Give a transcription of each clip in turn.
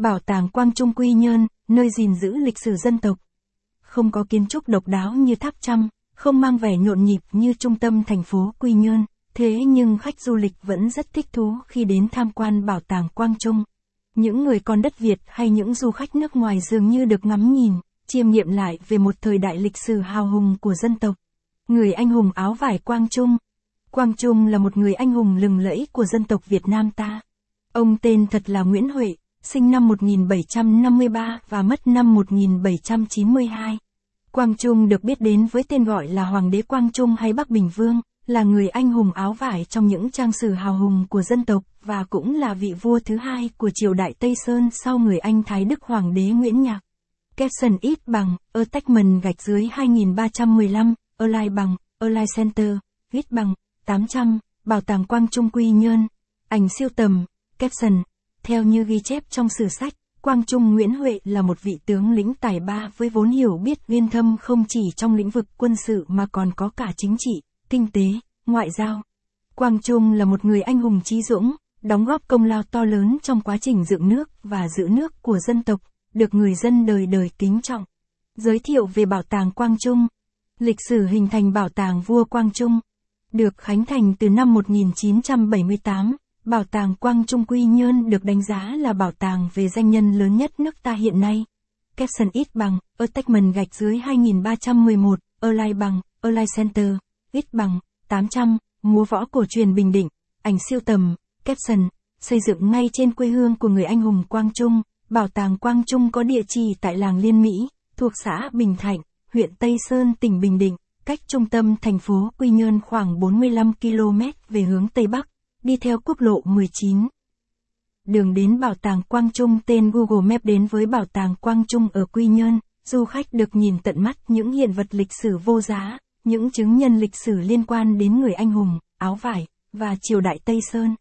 Bảo tàng Quang Trung Quy Nhơn, nơi gìn giữ lịch sử dân tộc. Không có kiến trúc độc đáo như tháp trăm, không mang vẻ nhộn nhịp như trung tâm thành phố Quy Nhơn, thế nhưng khách du lịch vẫn rất thích thú khi đến tham quan bảo tàng Quang Trung. Những người con đất Việt hay những du khách nước ngoài dường như được ngắm nhìn, chiêm nghiệm lại về một thời đại lịch sử hào hùng của dân tộc. Người anh hùng áo vải Quang Trung. Quang Trung là một người anh hùng lừng lẫy của dân tộc Việt Nam ta. Ông tên thật là Nguyễn Huệ, sinh năm 1753 và mất năm 1792. Quang Trung được biết đến với tên gọi là Hoàng đế Quang Trung hay Bắc Bình Vương, là người anh hùng áo vải trong những trang sử hào hùng của dân tộc và cũng là vị vua thứ hai của triều đại Tây Sơn sau người Anh Thái Đức Hoàng đế Nguyễn Nhạc. Capson ít bằng, attachment gạch dưới 2315, align bằng, align center, viết bằng, 800, bảo tàng Quang Trung Quy Nhơn, ảnh siêu tầm, caption, theo như ghi chép trong sử sách, Quang Trung Nguyễn Huệ là một vị tướng lĩnh tài ba với vốn hiểu biết viên thâm không chỉ trong lĩnh vực quân sự mà còn có cả chính trị, kinh tế, ngoại giao. Quang Trung là một người anh hùng trí dũng, đóng góp công lao to lớn trong quá trình dựng nước và giữ nước của dân tộc, được người dân đời đời kính trọng. Giới thiệu về Bảo tàng Quang Trung Lịch sử hình thành Bảo tàng Vua Quang Trung Được khánh thành từ năm 1978, Bảo tàng Quang Trung Quy Nhơn được đánh giá là bảo tàng về danh nhân lớn nhất nước ta hiện nay. Capson ít bằng, attachment gạch dưới 2311, Align bằng, Align Center, ít bằng, 800, múa võ cổ truyền Bình Định, ảnh siêu tầm, Capson, xây dựng ngay trên quê hương của người anh hùng Quang Trung. Bảo tàng Quang Trung có địa chỉ tại làng Liên Mỹ, thuộc xã Bình Thạnh, huyện Tây Sơn, tỉnh Bình Định, cách trung tâm thành phố Quy Nhơn khoảng 45 km về hướng Tây Bắc đi theo quốc lộ 19. Đường đến bảo tàng Quang Trung tên Google Maps đến với bảo tàng Quang Trung ở Quy Nhơn, du khách được nhìn tận mắt những hiện vật lịch sử vô giá, những chứng nhân lịch sử liên quan đến người anh hùng, áo vải, và triều đại Tây Sơn.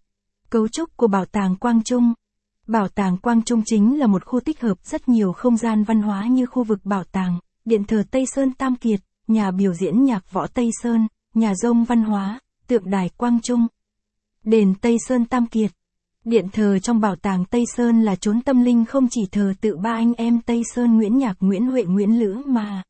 Cấu trúc của bảo tàng Quang Trung Bảo tàng Quang Trung chính là một khu tích hợp rất nhiều không gian văn hóa như khu vực bảo tàng, điện thờ Tây Sơn Tam Kiệt, nhà biểu diễn nhạc võ Tây Sơn, nhà rông văn hóa, tượng đài Quang Trung. Đền Tây Sơn Tam Kiệt. Điện thờ trong bảo tàng Tây Sơn là chốn tâm linh không chỉ thờ tự ba anh em Tây Sơn Nguyễn Nhạc Nguyễn Huệ Nguyễn Lữ mà